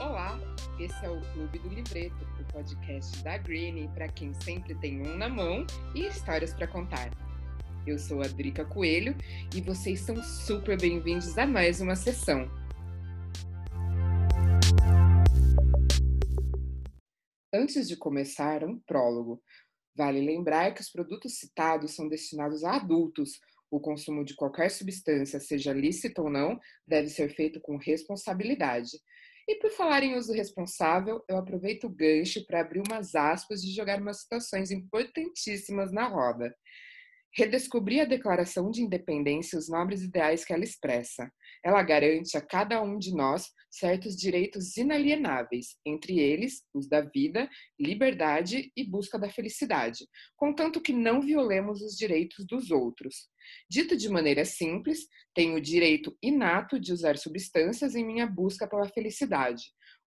Olá, esse é o Clube do Livreto, o podcast da Green para quem sempre tem um na mão e histórias para contar. Eu sou a Drica Coelho e vocês são super bem-vindos a mais uma sessão. Antes de começar, um prólogo. Vale lembrar que os produtos citados são destinados a adultos. O consumo de qualquer substância, seja lícito ou não, deve ser feito com responsabilidade. E por falar em uso responsável, eu aproveito o gancho para abrir umas aspas e jogar umas situações importantíssimas na roda. Redescobrir a Declaração de Independência e os nobres ideais que ela expressa. Ela garante a cada um de nós certos direitos inalienáveis, entre eles os da vida, liberdade e busca da felicidade, contanto que não violemos os direitos dos outros. Dito de maneira simples, tenho o direito inato de usar substâncias em minha busca pela felicidade,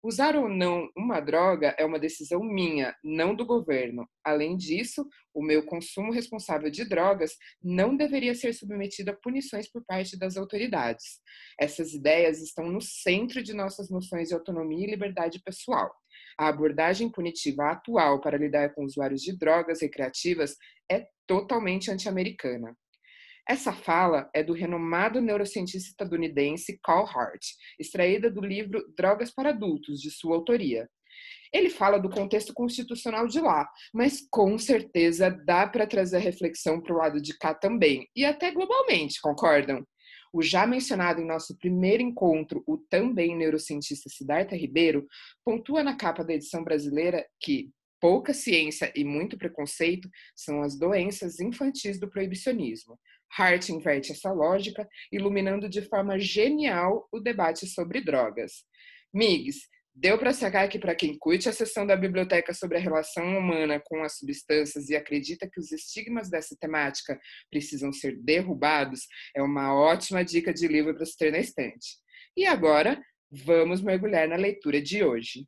Usar ou não uma droga é uma decisão minha, não do governo. Além disso, o meu consumo responsável de drogas não deveria ser submetido a punições por parte das autoridades. Essas ideias estão no centro de nossas noções de autonomia e liberdade pessoal. A abordagem punitiva atual para lidar com usuários de drogas recreativas é totalmente anti-americana. Essa fala é do renomado neurocientista estadunidense Carl Hart, extraída do livro Drogas para Adultos, de sua autoria. Ele fala do contexto constitucional de lá, mas com certeza dá para trazer reflexão para o lado de cá também, e até globalmente, concordam? O já mencionado em nosso primeiro encontro, o também neurocientista Siddhartha Ribeiro, pontua na capa da edição brasileira que pouca ciência e muito preconceito são as doenças infantis do proibicionismo. Hart inverte essa lógica, iluminando de forma genial o debate sobre drogas. Migs, deu para sacar que para quem curte a sessão da biblioteca sobre a relação humana com as substâncias e acredita que os estigmas dessa temática precisam ser derrubados, é uma ótima dica de livro para se ter na estante. E agora, vamos mergulhar na leitura de hoje.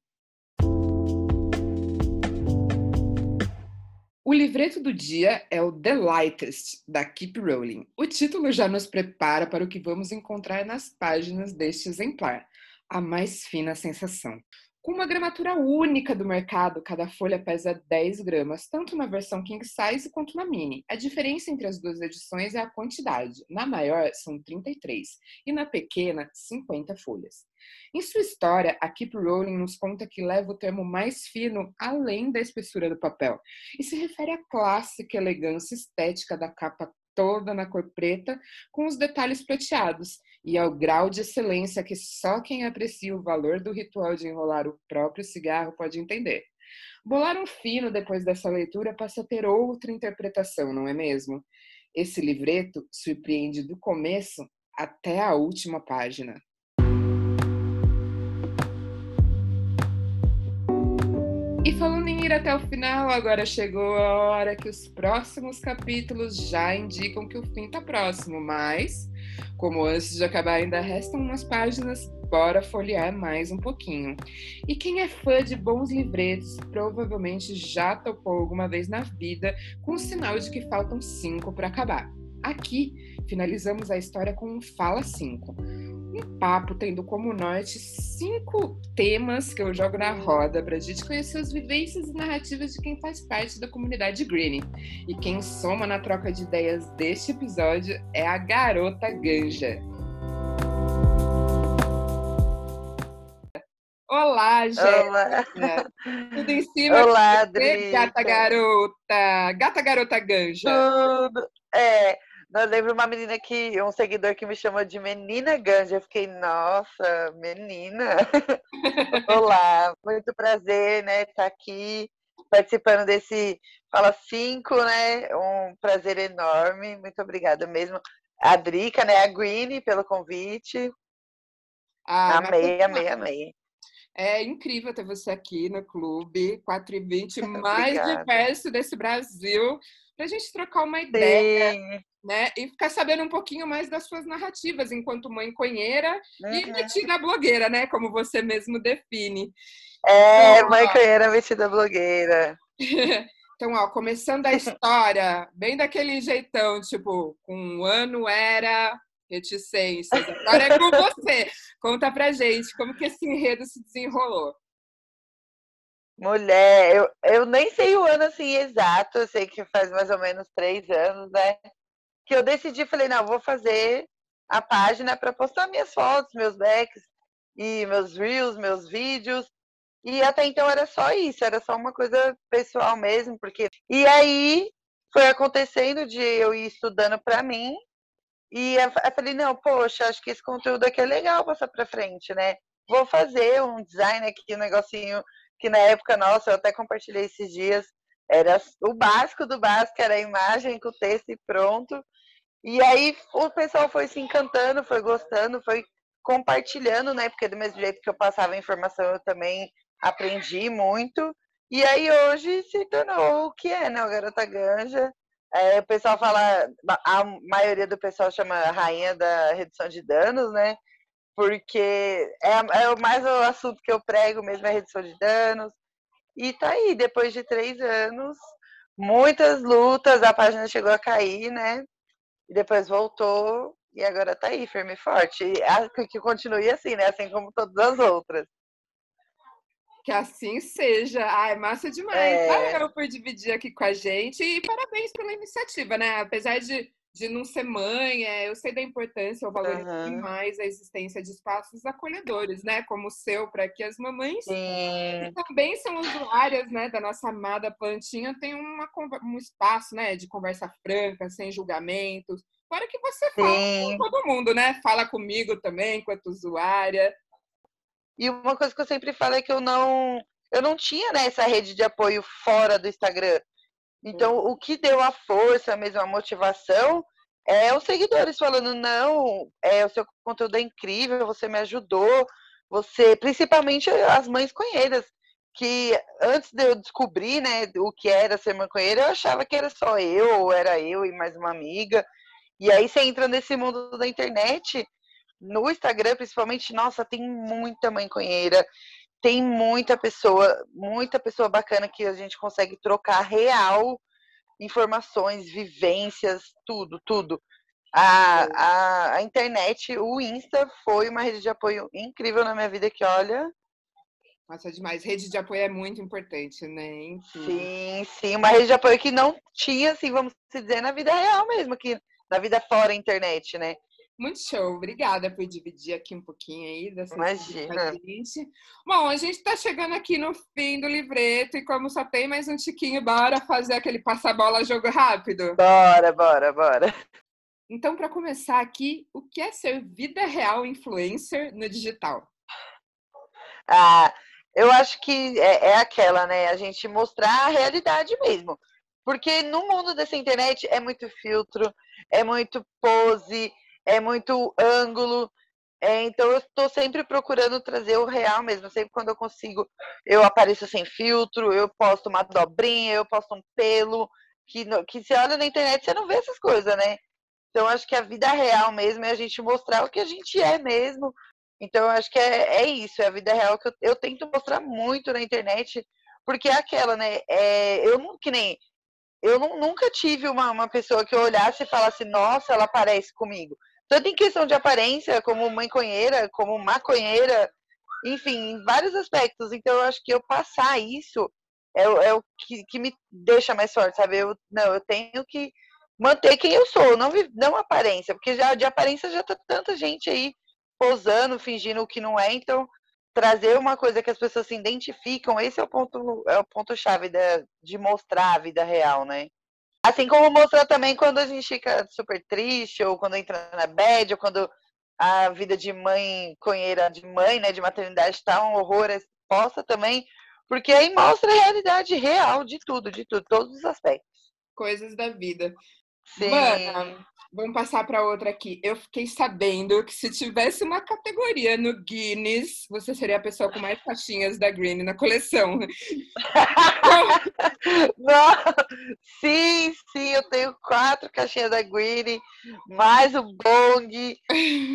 O livreto do dia é o The Lightest, da Keep Rowling. O título já nos prepara para o que vamos encontrar nas páginas deste exemplar, a mais fina sensação. Com uma gramatura única do mercado, cada folha pesa 10 gramas, tanto na versão king size quanto na mini. A diferença entre as duas edições é a quantidade. Na maior, são 33, e na pequena, 50 folhas. Em sua história, a Keep Rowling nos conta que leva o termo mais fino além da espessura do papel, e se refere à clássica elegância estética da capa toda na cor preta, com os detalhes prateados, e ao grau de excelência que só quem aprecia o valor do ritual de enrolar o próprio cigarro pode entender. Bolar um fino depois dessa leitura passa a ter outra interpretação, não é mesmo? Esse livreto surpreende do começo até a última página. E falando em ir até o final, agora chegou a hora que os próximos capítulos já indicam que o fim está próximo, mas, como antes de acabar ainda restam umas páginas, bora folhear mais um pouquinho. E quem é fã de bons livretos provavelmente já topou alguma vez na vida com o sinal de que faltam cinco para acabar. Aqui finalizamos a história com um Fala 5 um papo tendo como norte cinco temas que eu jogo na roda para a gente conhecer as vivências e narrativas de quem faz parte da comunidade Green. E quem soma na troca de ideias deste episódio é a garota Ganja. Olá, Jéssica! Tudo em cima Olá, de gata garota! Gata garota Ganja! Tudo! É, eu lembro uma menina que, um seguidor que me chamou de Menina Ganja. Eu fiquei, nossa, menina. Olá, muito prazer, né, estar aqui participando desse Fala 5, né? Um prazer enorme. Muito obrigada mesmo. A Drica, né, a Green, pelo convite. Ah, amei, amei, amei. É incrível ter você aqui no clube 4 e mais diverso desse Brasil, para a gente trocar uma ideia. Sim né? E ficar sabendo um pouquinho mais das suas narrativas enquanto mãe conheira uhum. e metida blogueira, né? Como você mesmo define. É, então, mãe conheira metida blogueira. então, ó, começando a história, bem daquele jeitão, tipo, com um ano era reticências. Agora é com você. Conta pra gente como que esse enredo se desenrolou. Mulher, eu, eu nem sei o ano assim exato, eu sei que faz mais ou menos três anos, né? Que eu decidi, falei, não, vou fazer a página para postar minhas fotos, meus backs e meus reels, meus vídeos. E até então era só isso, era só uma coisa pessoal mesmo, porque. E aí foi acontecendo de eu ir estudando para mim. E eu falei, não, poxa, acho que esse conteúdo aqui é legal passar para frente, né? Vou fazer um design aqui, um negocinho que na época, nossa, eu até compartilhei esses dias, era o básico do básico, era a imagem com o texto e pronto. E aí o pessoal foi se encantando, foi gostando, foi compartilhando, né? Porque do mesmo jeito que eu passava a informação, eu também aprendi muito. E aí hoje se tornou o que é, né? O Garota Ganja. É, o pessoal fala, a maioria do pessoal chama rainha da redução de danos, né? porque é, é mais o assunto que eu prego mesmo, é redução de danos. E tá aí, depois de três anos, muitas lutas, a página chegou a cair, né? E depois voltou, e agora tá aí, firme e forte. E que continue assim, né? Assim como todas as outras. Que assim seja. Ai, massa demais. É... Valeu por dividir aqui com a gente. E parabéns pela iniciativa, né? Apesar de de não ser mãe, é, eu sei da importância, eu valorizo uhum. demais a existência de espaços acolhedores, né, como o seu, para que as mamães que também são usuárias, né, da nossa amada plantinha, tenham uma, um espaço, né, de conversa franca, sem julgamentos, para que você fale com todo mundo, né, fala comigo também, enquanto usuária. E uma coisa que eu sempre falo é que eu não, eu não tinha né, essa rede de apoio fora do Instagram. Então, o que deu a força, mesmo a motivação, é os seguidores falando, não, é, o seu conteúdo é incrível, você me ajudou, você, principalmente as mães conheiras, que antes de eu descobrir, né, o que era ser maconheira, eu achava que era só eu, ou era eu e mais uma amiga. E aí você entra nesse mundo da internet, no Instagram principalmente, nossa, tem muita mãe conheira, tem muita pessoa, muita pessoa bacana que a gente consegue trocar real informações, vivências, tudo, tudo. A, a, a, internet, o Insta foi uma rede de apoio incrível na minha vida que, olha. Nossa, demais. Rede de apoio é muito importante, né? Sim, sim. Uma rede de apoio que não tinha, assim, vamos dizer, na vida real mesmo, que na vida fora a internet, né? Muito show, obrigada por dividir aqui um pouquinho aí dessa Imagina. gente. Bom, a gente está chegando aqui no fim do livreto e como só tem mais um tiquinho, bora fazer aquele passa-bola jogo rápido? Bora, bora, bora. Então, para começar aqui, o que é ser vida real influencer no digital? Ah, eu acho que é, é aquela, né? A gente mostrar a realidade mesmo. Porque no mundo dessa internet é muito filtro, é muito pose, é muito ângulo. É, então eu estou sempre procurando trazer o real mesmo. Sempre quando eu consigo, eu apareço sem filtro, eu posto uma dobrinha, eu posto um pelo. Que, que você olha na internet, você não vê essas coisas, né? Então acho que a vida real mesmo é a gente mostrar o que a gente é mesmo. Então acho que é, é isso, é a vida real que eu, eu tento mostrar muito na internet, porque é aquela, né? É, eu não, que nem eu não, nunca tive uma, uma pessoa que eu olhasse e falasse, nossa, ela parece comigo tanto em questão de aparência, como manconheira, como maconheira, enfim, em vários aspectos. Então, eu acho que eu passar isso é, é o que, que, me deixa mais forte, sabe? Eu, não, eu tenho que manter quem eu sou, não, não aparência, porque já de aparência já tá tanta gente aí posando, fingindo o que não é, então trazer uma coisa que as pessoas se identificam, esse é o ponto, é o ponto chave de, de mostrar a vida real, né? Assim como mostrou também quando a gente fica super triste, ou quando entra na bad, ou quando a vida de mãe, conheira de mãe, né, de maternidade está um horror exposta também, porque aí mostra a realidade real de tudo, de tudo, todos os aspectos. Coisas da vida. Sim. Mana, vamos passar para outra aqui. Eu fiquei sabendo que se tivesse uma categoria no Guinness, você seria a pessoa com mais caixinhas da Green na coleção. Não, sim, sim, eu tenho quatro caixinhas da Green, mais o Bong.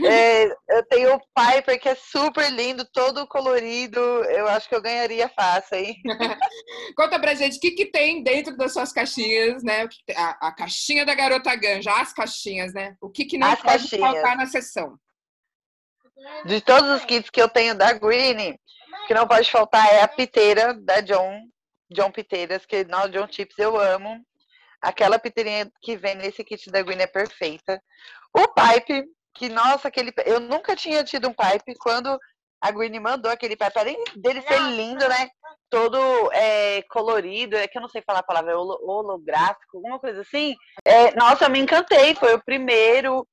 É, eu tenho o Piper, que é super lindo, todo colorido. Eu acho que eu ganharia fácil, hein? Conta pra gente o que, que tem dentro das suas caixinhas, né? A, a caixinha da garota ganja, as caixinhas caixinhas, né? O que, que não As pode caixinhas. faltar na sessão? De todos os kits que eu tenho da Green, o que não pode faltar é a piteira da John, John Piteiras, que nós, John Chips, eu amo. Aquela piteirinha que vem nesse kit da Green é perfeita. O pipe, que, nossa, aquele. Eu nunca tinha tido um pipe quando a Green mandou aquele pipe, além dele ser lindo, né? Todo é, colorido, é que eu não sei falar a palavra, é holo- holográfico, alguma coisa assim. É, nossa, eu me encantei, foi o primeiro.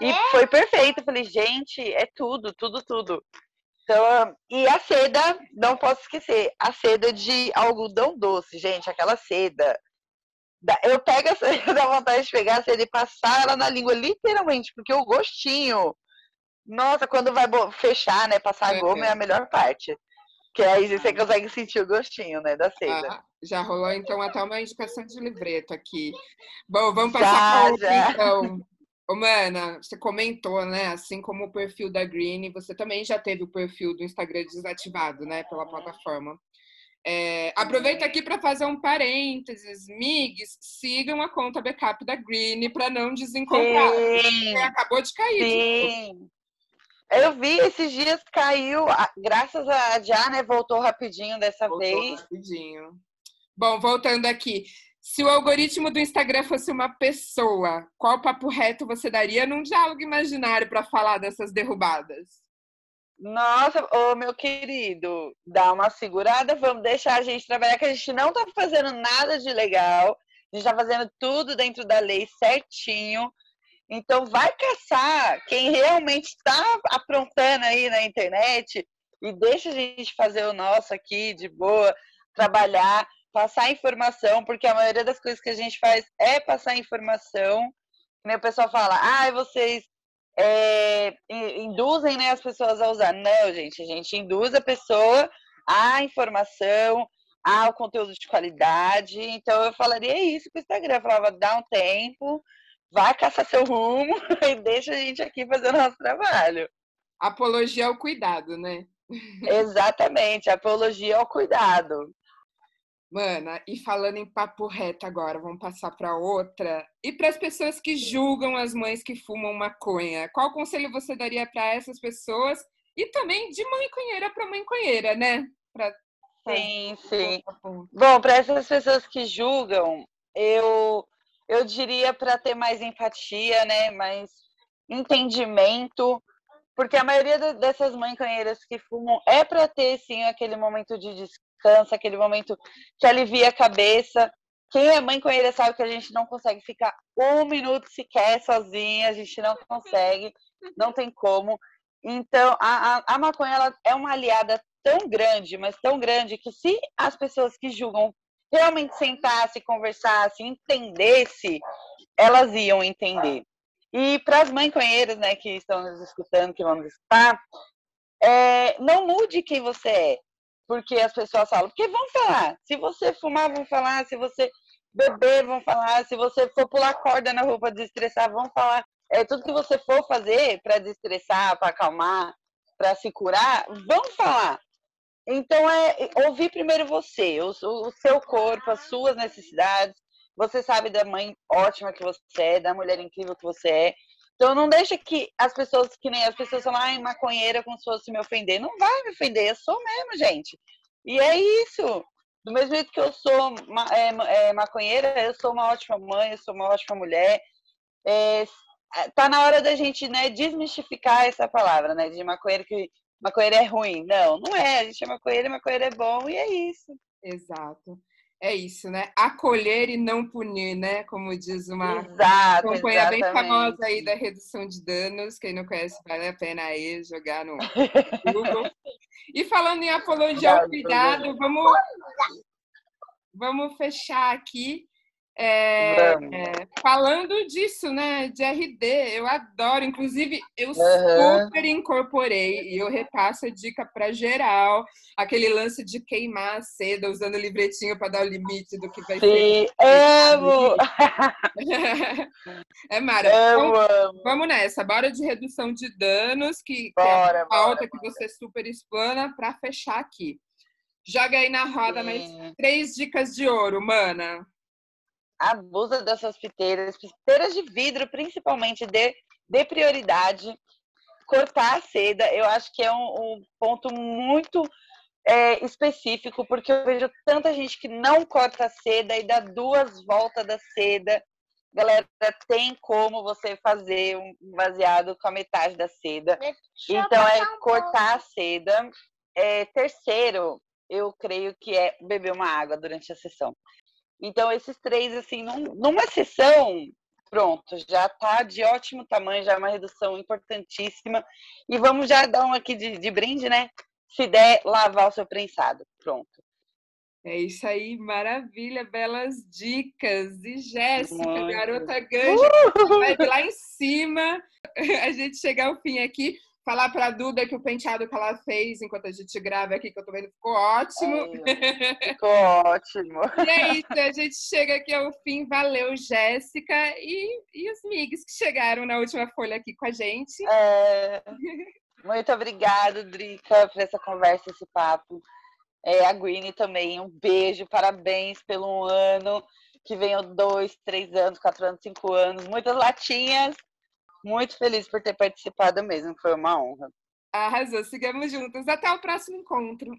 E foi perfeito. Eu falei, gente, é tudo, tudo, tudo. Então, e a seda, não posso esquecer, a seda de algodão doce, gente, aquela seda. Da- Eu pego essa, dá vontade de pegar a seda e passar ela na língua, literalmente, porque o gostinho. Nossa, quando vai fechar, né? Passar a goma é a melhor parte. Que aí você consegue sentir o gostinho, né? Da seda. Ah, já rolou então até uma indicação de livreto aqui. Bom, vamos passar para Já, já. então. Ô, Mana, você comentou, né? Assim como o perfil da Green, você também já teve o perfil do Instagram desativado, né? Pela plataforma. É, aproveita aqui para fazer um parênteses. Migs, sigam a conta backup da Green para não desencontrar. Sim, acabou de cair. de novo. Eu vi esses dias caiu, graças a já, né? Voltou rapidinho dessa Voltou vez. rapidinho. Bom, voltando aqui. Se o algoritmo do Instagram fosse uma pessoa, qual papo reto você daria num diálogo imaginário para falar dessas derrubadas? Nossa, ô meu querido, dá uma segurada, vamos deixar a gente trabalhar, que a gente não tá fazendo nada de legal, a gente tá fazendo tudo dentro da lei certinho. Então vai caçar quem realmente está aprontando aí na internet e deixa a gente fazer o nosso aqui de boa, trabalhar, passar informação, porque a maioria das coisas que a gente faz é passar informação. O pessoal fala, ah, vocês é, in- induzem né, as pessoas a usar. Não, gente, a gente induz a pessoa à informação, ao conteúdo de qualidade. Então eu falaria isso pro Instagram. Eu falava, dá um tempo, vai caçar seu rumo e deixa a gente aqui fazer o nosso trabalho. Apologia ao cuidado, né? Exatamente, apologia ao cuidado. Mana, e falando em papo reto agora, vamos passar para outra. E para as pessoas que julgam as mães que fumam maconha, qual conselho você daria para essas pessoas? E também de mãe conheira para mãe conheira, né? Pra Sim, sim. Bom, para essas pessoas que julgam, eu eu diria para ter mais empatia, né, mais entendimento, porque a maioria de- dessas mãe-canheiras que fumam é para ter sim aquele momento de descanso, aquele momento que alivia a cabeça. Quem é mãe canheira sabe que a gente não consegue ficar um minuto sequer sozinha, a gente não consegue, não tem como. Então, a, a, a maconha é uma aliada tão grande, mas tão grande, que se as pessoas que julgam realmente sentassem, conversassem, entendessem, elas iam entender. E para as mãe-conheiras né, que estão nos escutando, que vão nos escutar, é, não mude quem você é, porque as pessoas falam, porque vão falar, se você fumar, vão falar, se você beber, vão falar, se você for pular corda na para desestressar, vão falar. É, tudo que você for fazer para desestressar, para acalmar, para se curar, vão falar. Então, é ouvir primeiro você, o, o seu corpo, as suas necessidades. Você sabe da mãe ótima que você é, da mulher incrível que você é. Então, não deixa que as pessoas, que nem as pessoas falam, ai, maconheira, como se fosse me ofender. Não vai me ofender, eu sou mesmo, gente. E é isso. Do mesmo jeito que eu sou é, é, maconheira, eu sou uma ótima mãe, eu sou uma ótima mulher. É, tá na hora da gente né, desmistificar essa palavra, né? De maconheiro que maconheiro é ruim. Não, não é. A gente é maconheiro, maconheiro é bom e é isso. Exato. É isso, né? Acolher e não punir, né? Como diz uma Exato, campanha bem exatamente. famosa aí da redução de danos. Quem não conhece, vale a pena aí jogar no Google. E falando em apologia ao cuidado, vamos, vamos fechar aqui. É, é, falando disso, né? De RD, eu adoro. Inclusive, eu Aham. super incorporei e eu repasso a dica para geral. Aquele lance de queimar a seda usando o livretinho para dar o limite do que vai ser. Sim, amo, É Mara. Então, amo, amo. vamos nessa. Bora de redução de danos, que, que é Bora, a pauta bora, que você super explana para fechar aqui. Joga aí na roda mais Sim. três dicas de ouro, mana. Abusa dessas piteiras, piteiras de vidro, principalmente, de, de prioridade. Cortar a seda, eu acho que é um, um ponto muito é, específico, porque eu vejo tanta gente que não corta a seda e dá duas voltas da seda. Galera, tem como você fazer um baseado com a metade da seda. Então, é cortar a seda. É, terceiro, eu creio que é beber uma água durante a sessão. Então, esses três, assim, num, numa sessão, pronto, já tá de ótimo tamanho, já é uma redução importantíssima. E vamos já dar um aqui de, de brinde, né? Se der, lavar o seu prensado. Pronto. É isso aí, maravilha, belas dicas. E Jéssica, garota ganja, uh! vai lá em cima. A gente chegar ao fim aqui falar para a Duda que o penteado que ela fez enquanto a gente grava aqui, que eu tô vendo, ficou ótimo. É, ficou ótimo. e é isso, a gente chega aqui ao fim. Valeu, Jéssica e, e os migs que chegaram na última folha aqui com a gente. É... Muito obrigada, Drica, por essa conversa, esse papo. É, a Gwynne também, um beijo, parabéns pelo ano. Que venham dois, três anos, quatro anos, cinco anos, muitas latinhas muito feliz por ter participado mesmo, foi uma honra. Arrasou, sigamos juntos. Até o próximo encontro.